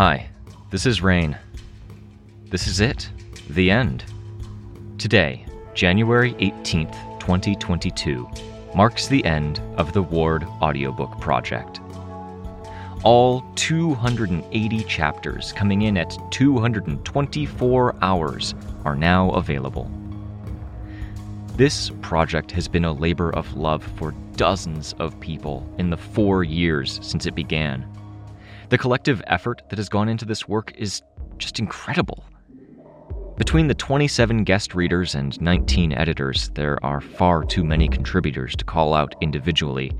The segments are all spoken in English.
Hi, this is Rein. This is it. The end. Today, January 18th, 2022, marks the end of the Ward audiobook project. All 280 chapters coming in at 224 hours are now available. This project has been a labor of love for dozens of people in the four years since it began. The collective effort that has gone into this work is just incredible. Between the 27 guest readers and 19 editors, there are far too many contributors to call out individually.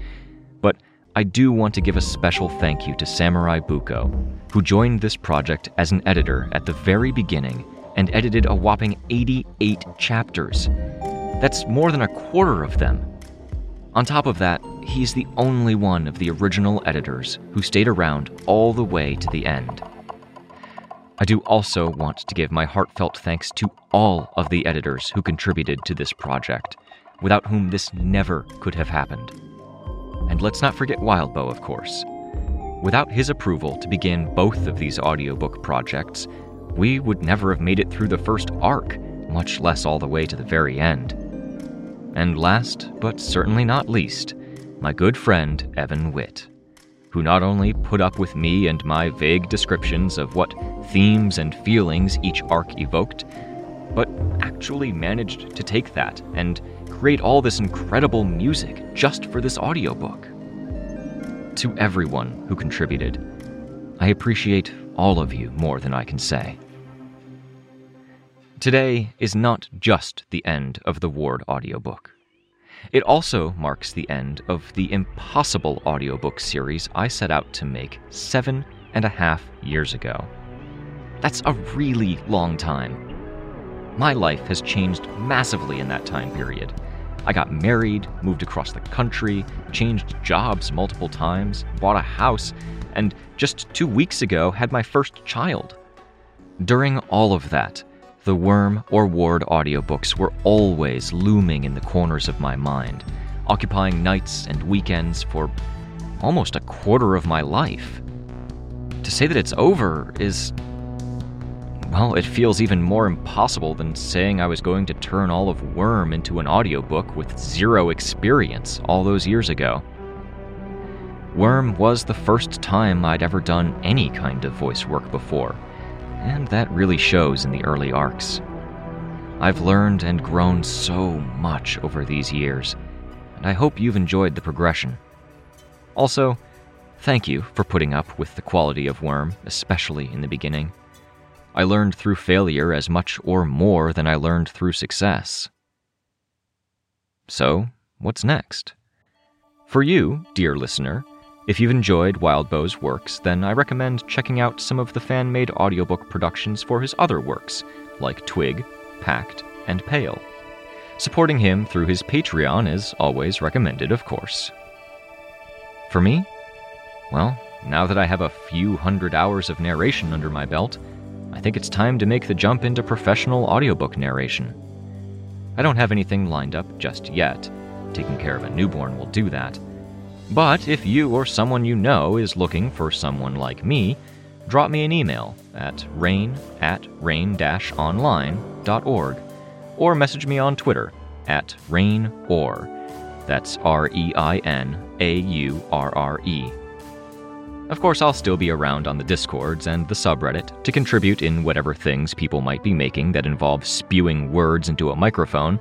But I do want to give a special thank you to Samurai Buko, who joined this project as an editor at the very beginning and edited a whopping 88 chapters. That's more than a quarter of them. On top of that, he's the only one of the original editors who stayed around all the way to the end. I do also want to give my heartfelt thanks to all of the editors who contributed to this project, without whom this never could have happened. And let's not forget Wildbow, of course. Without his approval to begin both of these audiobook projects, we would never have made it through the first arc, much less all the way to the very end. And last, but certainly not least, my good friend Evan Witt, who not only put up with me and my vague descriptions of what themes and feelings each arc evoked, but actually managed to take that and create all this incredible music just for this audiobook. To everyone who contributed, I appreciate all of you more than I can say. Today is not just the end of the Ward audiobook. It also marks the end of the impossible audiobook series I set out to make seven and a half years ago. That's a really long time. My life has changed massively in that time period. I got married, moved across the country, changed jobs multiple times, bought a house, and just two weeks ago had my first child. During all of that, the Worm or Ward audiobooks were always looming in the corners of my mind, occupying nights and weekends for almost a quarter of my life. To say that it's over is. Well, it feels even more impossible than saying I was going to turn all of Worm into an audiobook with zero experience all those years ago. Worm was the first time I'd ever done any kind of voice work before and that really shows in the early arcs. I've learned and grown so much over these years, and I hope you've enjoyed the progression. Also, thank you for putting up with the quality of Worm, especially in the beginning. I learned through failure as much or more than I learned through success. So, what's next? For you, dear listener, if you've enjoyed Wildbow's works, then I recommend checking out some of the fan made audiobook productions for his other works, like Twig, Pact, and Pale. Supporting him through his Patreon is always recommended, of course. For me? Well, now that I have a few hundred hours of narration under my belt, I think it's time to make the jump into professional audiobook narration. I don't have anything lined up just yet. Taking care of a newborn will do that but if you or someone you know is looking for someone like me, drop me an email at rain at rain-online.org or message me on Twitter at rain or. That's R E I N A U R R E. Of course, I'll still be around on the Discords and the subreddit to contribute in whatever things people might be making that involve spewing words into a microphone,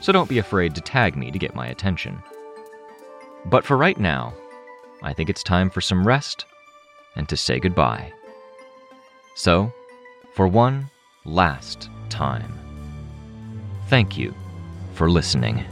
so don't be afraid to tag me to get my attention. But for right now, I think it's time for some rest and to say goodbye. So, for one last time, thank you for listening.